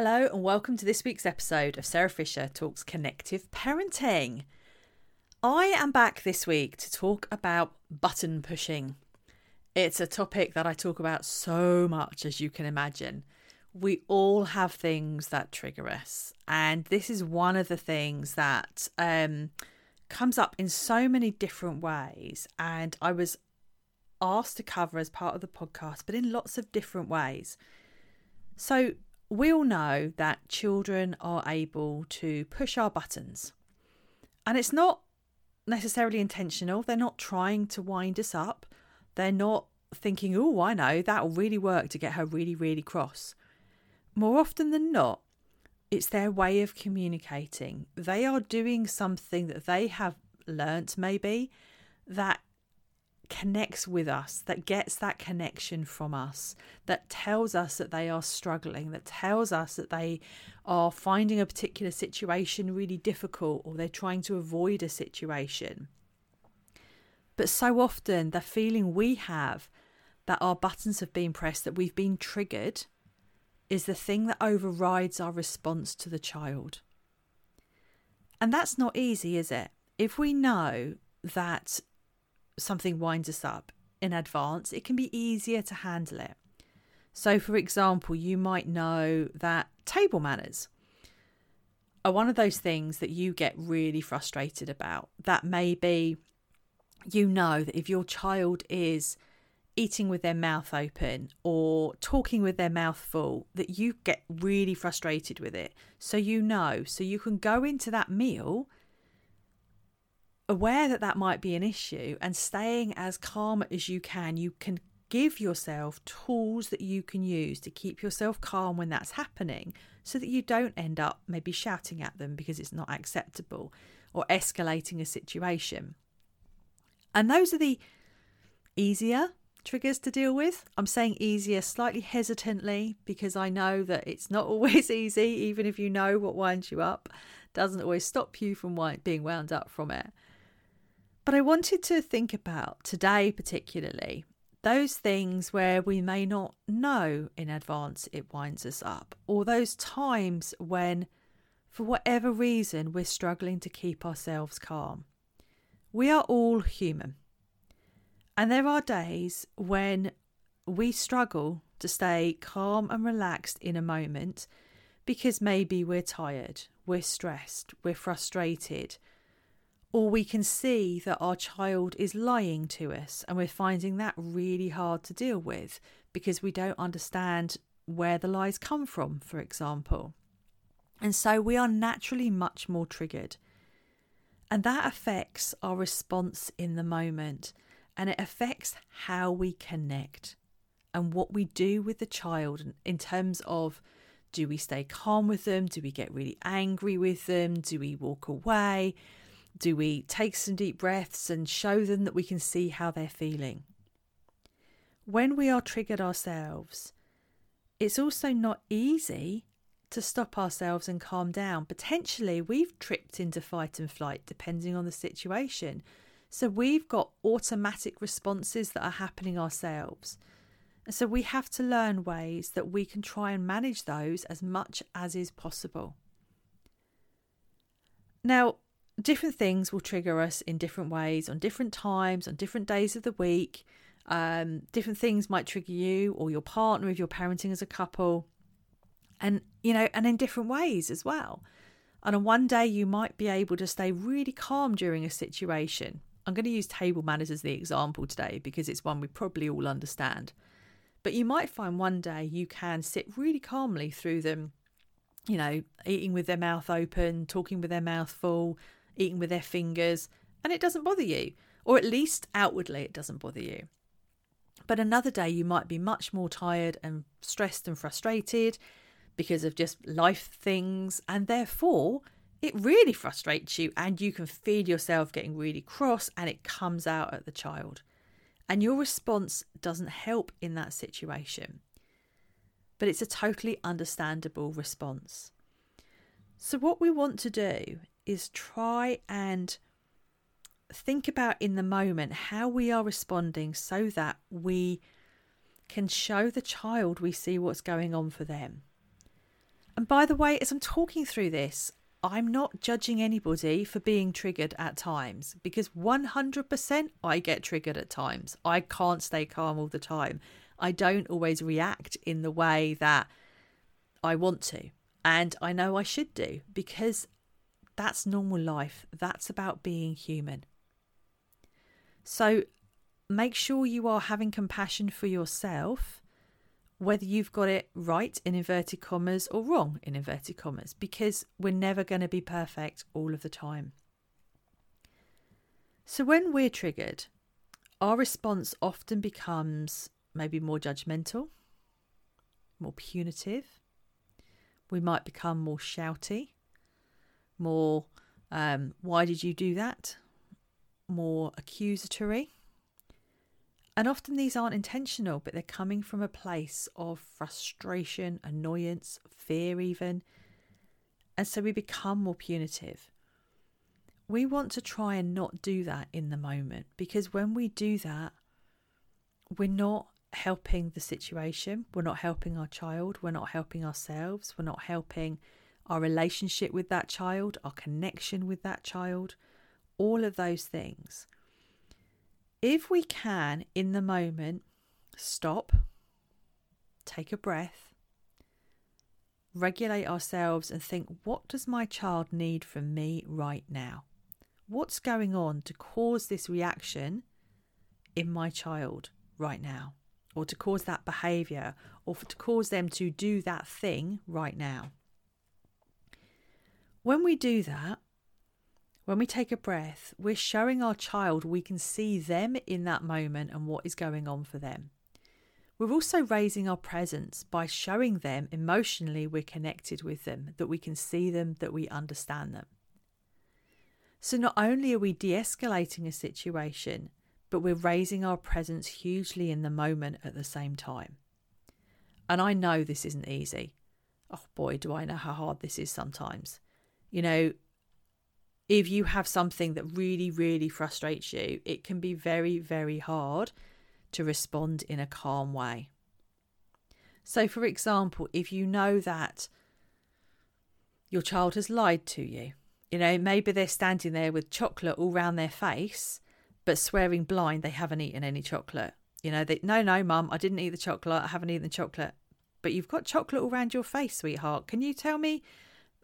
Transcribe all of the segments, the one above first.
Hello, and welcome to this week's episode of Sarah Fisher Talks Connective Parenting. I am back this week to talk about button pushing. It's a topic that I talk about so much, as you can imagine. We all have things that trigger us, and this is one of the things that um, comes up in so many different ways. And I was asked to cover as part of the podcast, but in lots of different ways. So, we all know that children are able to push our buttons. And it's not necessarily intentional. They're not trying to wind us up. They're not thinking, oh, I know, that'll really work to get her really, really cross. More often than not, it's their way of communicating. They are doing something that they have learnt, maybe, that connects with us, that gets that connection from us, that tells us that they are struggling, that tells us that they are finding a particular situation really difficult or they're trying to avoid a situation. But so often, the feeling we have that our buttons have been pressed, that we've been triggered, is the thing that overrides our response to the child. And that's not easy, is it? If we know that something winds us up in advance, it can be easier to handle it. So, for example, you might know that table manners are one of those things that you get really frustrated about. That may be you know that if your child is eating with their mouth open or talking with their mouth full, that you get really frustrated with it. So, you know, so you can go into that meal aware that that might be an issue and staying as calm as you can, you can give yourself tools that you can use to keep yourself calm when that's happening so that you don't end up maybe shouting at them because it's not acceptable or escalating a situation. And those are the easier triggers to deal with. I'm saying easier slightly hesitantly because I know that it's not always easy, even if you know what winds you up, doesn't always stop you from being wound up from it. But I wanted to think about today, particularly, those things where we may not know in advance it winds us up, or those times when, for whatever reason, we're struggling to keep ourselves calm. We are all human. And there are days when we struggle to stay calm and relaxed in a moment because maybe we're tired, we're stressed, we're frustrated, or we can see that our child is lying to us and we're finding that really hard to deal with because we don't understand where the lies come from, for example. And so we are naturally much more triggered. And that affects our response in the moment and it affects how we connect and what we do with the child in terms of do we stay calm with them? Do we get really angry with them? Do we walk away? Do we take some deep breaths and show them that we can see how they're feeling? When we are triggered ourselves, it's also not easy to stop ourselves and calm down. Potentially, we've tripped into fight and flight depending on the situation. So, we've got automatic responses that are happening ourselves. And so, we have to learn ways that we can try and manage those as much as is possible. Now, different things will trigger us in different ways on different times, on different days of the week. Um, different things might trigger you or your partner if you're parenting as a couple, and you know, and in different ways as well. And on one day, you might be able to stay really calm during a situation. I'm going to use table manners as the example today because it's one we probably all understand. But you might find one day you can sit really calmly through them, you know, eating with their mouth open, talking with their mouth full, eating with their fingers, and it doesn't bother you, or at least outwardly it doesn't bother you. But another day you might be much more tired and stressed and frustrated because of just life things, and therefore it really frustrates you, and you can feel yourself getting really cross, and it comes out at the child. And your response doesn't help in that situation. But it's a totally understandable response. So, what we want to do is try and think about in the moment how we are responding so that we can show the child we see what's going on for them. And by the way, as I'm talking through this, I'm not judging anybody for being triggered at times because 100% I get triggered at times. I can't stay calm all the time. I don't always react in the way that I want to. And I know I should do because that's normal life. That's about being human. So make sure you are having compassion for yourself whether you've got it right in inverted commas or wrong in inverted commas, because we're never going to be perfect all of the time. So when we're triggered, our response often becomes maybe more judgmental, more punitive. We might become more shouty, more, um, why did you do that? More accusatory. And often these aren't intentional, but they're coming from a place of frustration, annoyance, fear, even. And so we become more punitive. We want to try and not do that in the moment because when we do that, we're not helping the situation, we're not helping our child, we're not helping ourselves, we're not helping our relationship with that child, our connection with that child, all of those things if we can, in the moment, stop, take a breath, regulate ourselves, and think, what does my child need from me right now? What's going on to cause this reaction in my child right now? Or to cause that behavior, or to cause them to do that thing right now. When we do that, when we take a breath, we're showing our child we can see them in that moment and what is going on for them. We're also raising our presence by showing them emotionally we're connected with them, that we can see them, that we understand them. So not only are we de escalating a situation, but we're raising our presence hugely in the moment at the same time. And I know this isn't easy. Oh boy, do I know how hard this is sometimes. You know, if you have something that really, really frustrates you, it can be very, very hard to respond in a calm way. So, for example, if you know that your child has lied to you, you know, maybe they're standing there with chocolate all round their face, but swearing blind they haven't eaten any chocolate. You know, they, no, no, mum, I didn't eat the chocolate. I haven't eaten the chocolate. But you've got chocolate all around your face, sweetheart. Can you tell me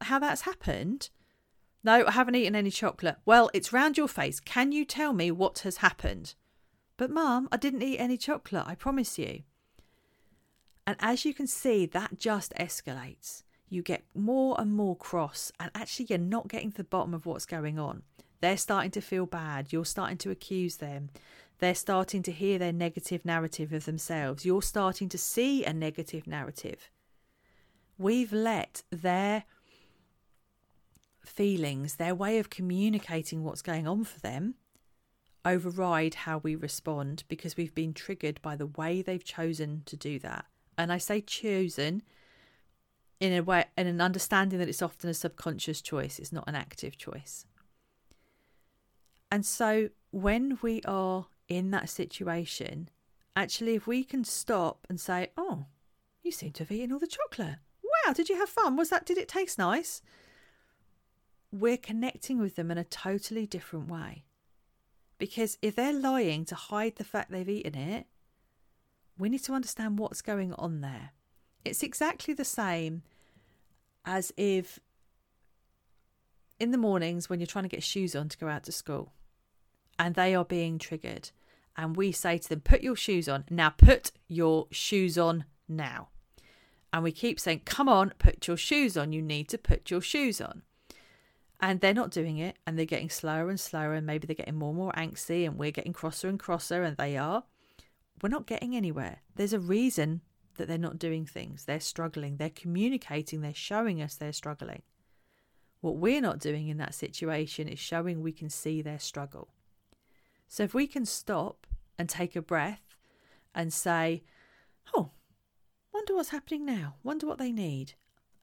how that's happened? No, I haven't eaten any chocolate. Well, it's round your face. Can you tell me what has happened? But, Mum, I didn't eat any chocolate, I promise you. And as you can see, that just escalates. You get more and more cross, and actually, you're not getting to the bottom of what's going on. They're starting to feel bad. You're starting to accuse them. They're starting to hear their negative narrative of themselves. You're starting to see a negative narrative. We've let their feelings, their way of communicating what's going on for them, override how we respond because we've been triggered by the way they've chosen to do that. And I say chosen in a way, in an understanding that it's often a subconscious choice, it's not an active choice. And so when we are in that situation, actually, if we can stop and say, Oh, you seem to have eaten all the chocolate. Wow, did you have fun? Was that, did it taste nice? We're connecting with them in a totally different way. Because if they're lying to hide the fact they've eaten it, we need to understand what's going on there. It's exactly the same as if in the mornings when you're trying to get shoes on to go out to school and they are being triggered, and we say to them, Put your shoes on. Now, put your shoes on now. And we keep saying, Come on, put your shoes on. You need to put your shoes on and they're not doing it and they're getting slower and slower and maybe they're getting more and more angsty and we're getting crosser and crosser and they are. We're not getting anywhere. There's a reason that they're not doing things. They're struggling. They're communicating. They're showing us they're struggling. What we're not doing in that situation is showing we can see their struggle. So if we can stop and take a breath and say oh wonder what's happening now. Wonder what they need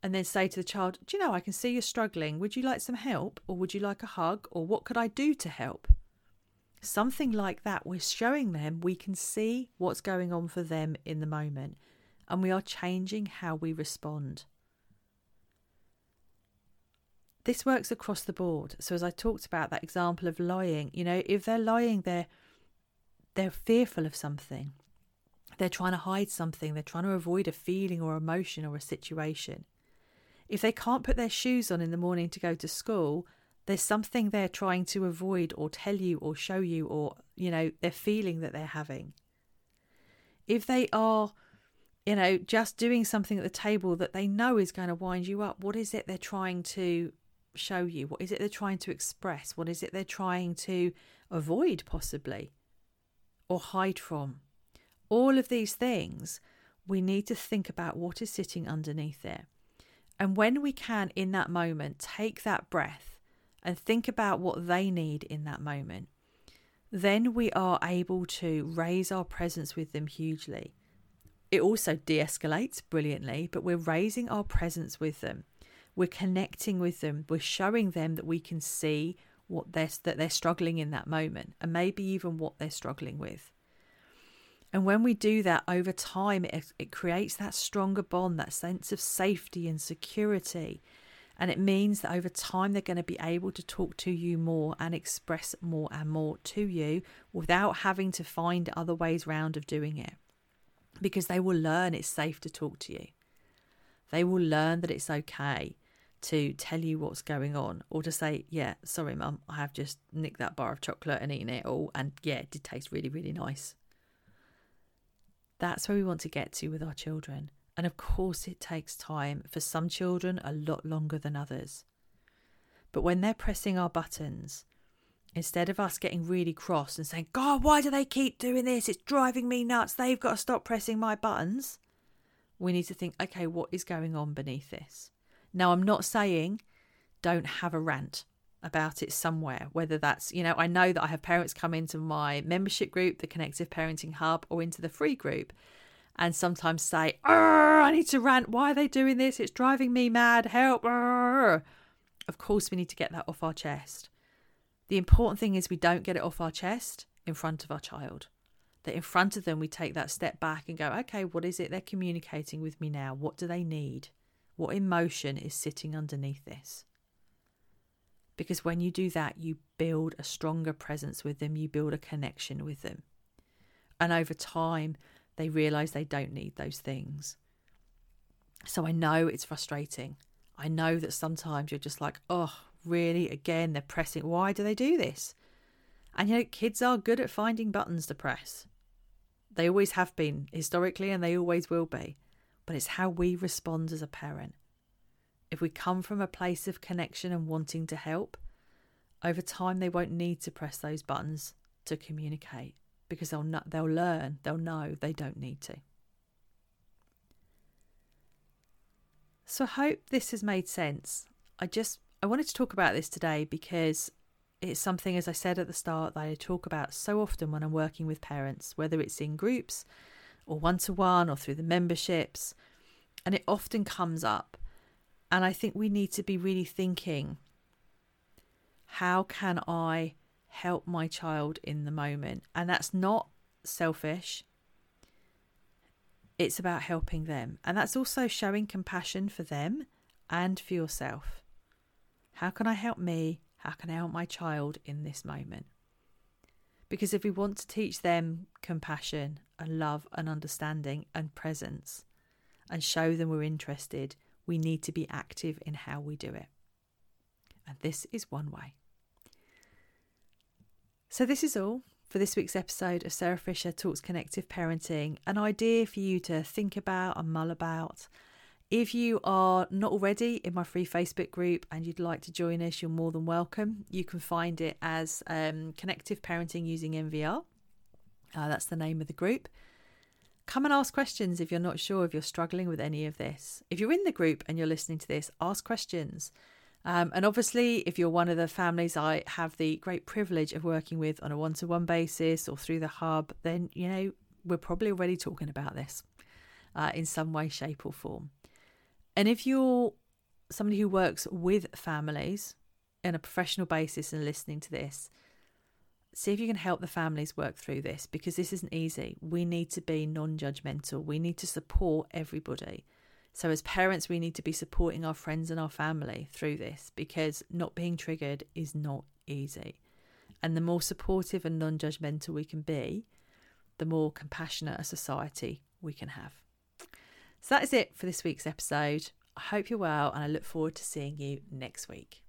and then say to the child, Do you know, I can see you're struggling. Would you like some help? Or would you like a hug? Or what could I do to help? Something like that. We're showing them we can see what's going on for them in the moment and we are changing how we respond. this works across the board. So as I talked about that example of lying, you know, if they're lying, they're they're fearful of something. They're trying to hide something. They're trying to avoid a feeling or emotion or a situation. If they can't put their shoes on in the morning to go to school, there's something they're trying to avoid or tell you or show you or, you know, they're feeling that they're having. If they are you know, just doing something at the table that they know is going to wind you up. What is it they're trying to show you? What is it they're trying to express? What is it they're trying to avoid, possibly, or hide from? All of these things, we need to think about what is sitting underneath it. And when we can, in that moment, take that breath and think about what they need in that moment, then we are able to raise our presence with them hugely. It also de escalates brilliantly, but we're raising our presence with them. We're connecting with them. We're showing them that we can see what they're, that they're struggling in that moment and maybe even what they're struggling with. And when we do that over time, it, it creates that stronger bond, that sense of safety and security. And it means that over time, they're going to be able to talk to you more and express more and more to you without having to find other ways round of doing it because they will learn it's safe to talk to you. They will learn that it's okay to tell you what's going on or to say, Yeah, sorry, mum, I have just nicked that bar of chocolate and eaten it all. And yeah, it did taste really, really nice. That's where we want to get to with our children. And of course, it takes time. For some children, a lot longer than others. But when they're pressing our buttons, Instead of us getting really cross and saying, God, why do they keep doing this? It's driving me nuts. They've got to stop pressing my buttons. We need to think, okay, what is going on beneath this? Now, I'm not saying don't have a rant about it somewhere, whether that's, you know, I know that I have parents come into my membership group, the Connective Parenting Hub, or into the free group and sometimes say, I need to rant. Why are they doing this? It's driving me mad. Help. Of course, we need to get that off our chest. The important thing is we don't get it off our chest in front of our child. That in front of them, we take that step back and go, okay, what is it they're communicating with me now? What do they need? What emotion is sitting underneath this? Because when you do that, you build a stronger presence with them, you build a connection with them. And over time, they realize they don't need those things. So I know it's frustrating. I know that sometimes you're just like, oh, really, again, they're pressing. Why do they do this? And you know, kids are good at finding buttons to press. They always have been historically, and they always will be. But it's how we respond as a parent. If we come from a place of connection and wanting to help, over time they won't need to press those buttons to communicate because they'll they'll learn, they'll know they don't need to. So I hope this has made sense. I just I wanted to talk about this today because it's something, as I said at the start, that I talk about so often when I'm working with parents, whether it's in groups or one to one or through the memberships. And it often comes up. And I think we need to be really thinking how can I help my child in the moment? And that's not selfish. It's about helping them. And that's also showing compassion for them and for yourself. How can I help me? How can I help my child in this moment? Because if we want to teach them compassion and love and understanding and presence and show them we're interested, we need to be active in how we do it. And this is one way. So, this is all for this week's episode of Sarah Fisher Talks Connective Parenting. An idea for you to think about and mull about if you are not already in my free Facebook group and you'd like to join us, you're more than welcome. You can find it as um, Connective Parenting Using NVR. Uh, that's the name of the group. Come and ask questions if you're not sure if you're struggling with any of this. If you're in the group and you're listening to this, ask questions. Um, and obviously, if you're one of the families I have the great privilege of working with on a one to one basis or through the hub, then, you know, we're probably already talking about this uh, in some way, shape, or form. And if you're somebody who works with families on a professional basis and listening to this, see if you can help the families work through this because this isn't easy. We need to be non judgmental, we need to support everybody. So, as parents, we need to be supporting our friends and our family through this because not being triggered is not easy. And the more supportive and non judgmental we can be, the more compassionate a society we can have. So, that is it for this week's episode. I hope you're well and I look forward to seeing you next week.